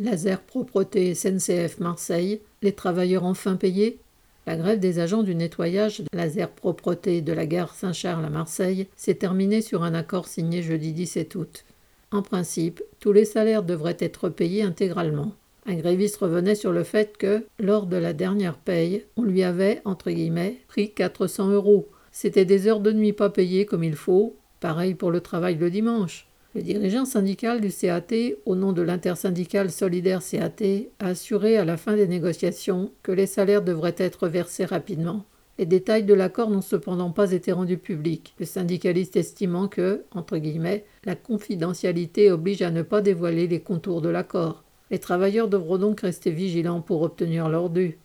Laser Propreté SNCF Marseille, les travailleurs enfin payés La grève des agents du nettoyage Laser Propreté de la gare Saint-Charles à Marseille s'est terminée sur un accord signé jeudi 17 août. En principe, tous les salaires devraient être payés intégralement. Un gréviste revenait sur le fait que, lors de la dernière paye, on lui avait, entre guillemets, pris 400 euros. C'était des heures de nuit pas payées comme il faut, pareil pour le travail le dimanche. Le dirigeant syndical du CAT, au nom de l'intersyndicale solidaire CAT, a assuré à la fin des négociations que les salaires devraient être versés rapidement. Les détails de l'accord n'ont cependant pas été rendus publics, le syndicaliste estimant que, entre guillemets, la confidentialité oblige à ne pas dévoiler les contours de l'accord. Les travailleurs devront donc rester vigilants pour obtenir leur dû.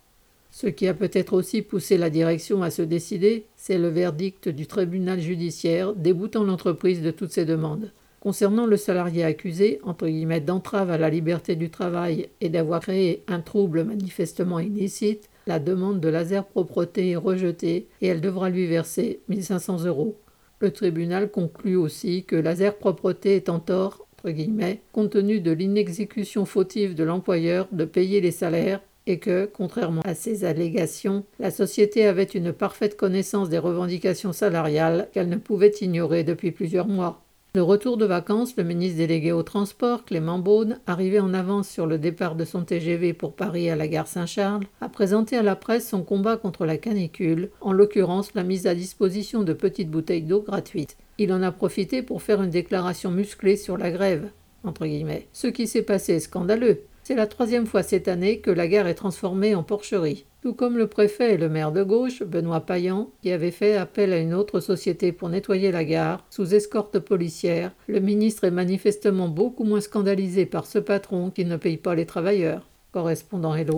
Ce qui a peut-être aussi poussé la direction à se décider, c'est le verdict du tribunal judiciaire déboutant l'entreprise de toutes ses demandes. Concernant le salarié accusé, entre guillemets, d'entrave à la liberté du travail et d'avoir créé un trouble manifestement illicite, la demande de laser propreté est rejetée et elle devra lui verser 1500 euros. Le tribunal conclut aussi que laser propreté est en tort, entre guillemets, compte tenu de l'inexécution fautive de l'employeur de payer les salaires et que, contrairement à ces allégations, la société avait une parfaite connaissance des revendications salariales qu'elle ne pouvait ignorer depuis plusieurs mois. De retour de vacances, le ministre délégué au transport, Clément Beaune, arrivé en avance sur le départ de son TGV pour Paris à la gare Saint-Charles, a présenté à la presse son combat contre la canicule, en l'occurrence la mise à disposition de petites bouteilles d'eau gratuites. Il en a profité pour faire une déclaration musclée sur la grève. Entre guillemets. Ce qui s'est passé est scandaleux. C'est la troisième fois cette année que la gare est transformée en porcherie. Tout comme le préfet et le maire de gauche, Benoît Payan, qui avait fait appel à une autre société pour nettoyer la gare, sous escorte policière, le ministre est manifestement beaucoup moins scandalisé par ce patron qui ne paye pas les travailleurs. Correspondant Hello.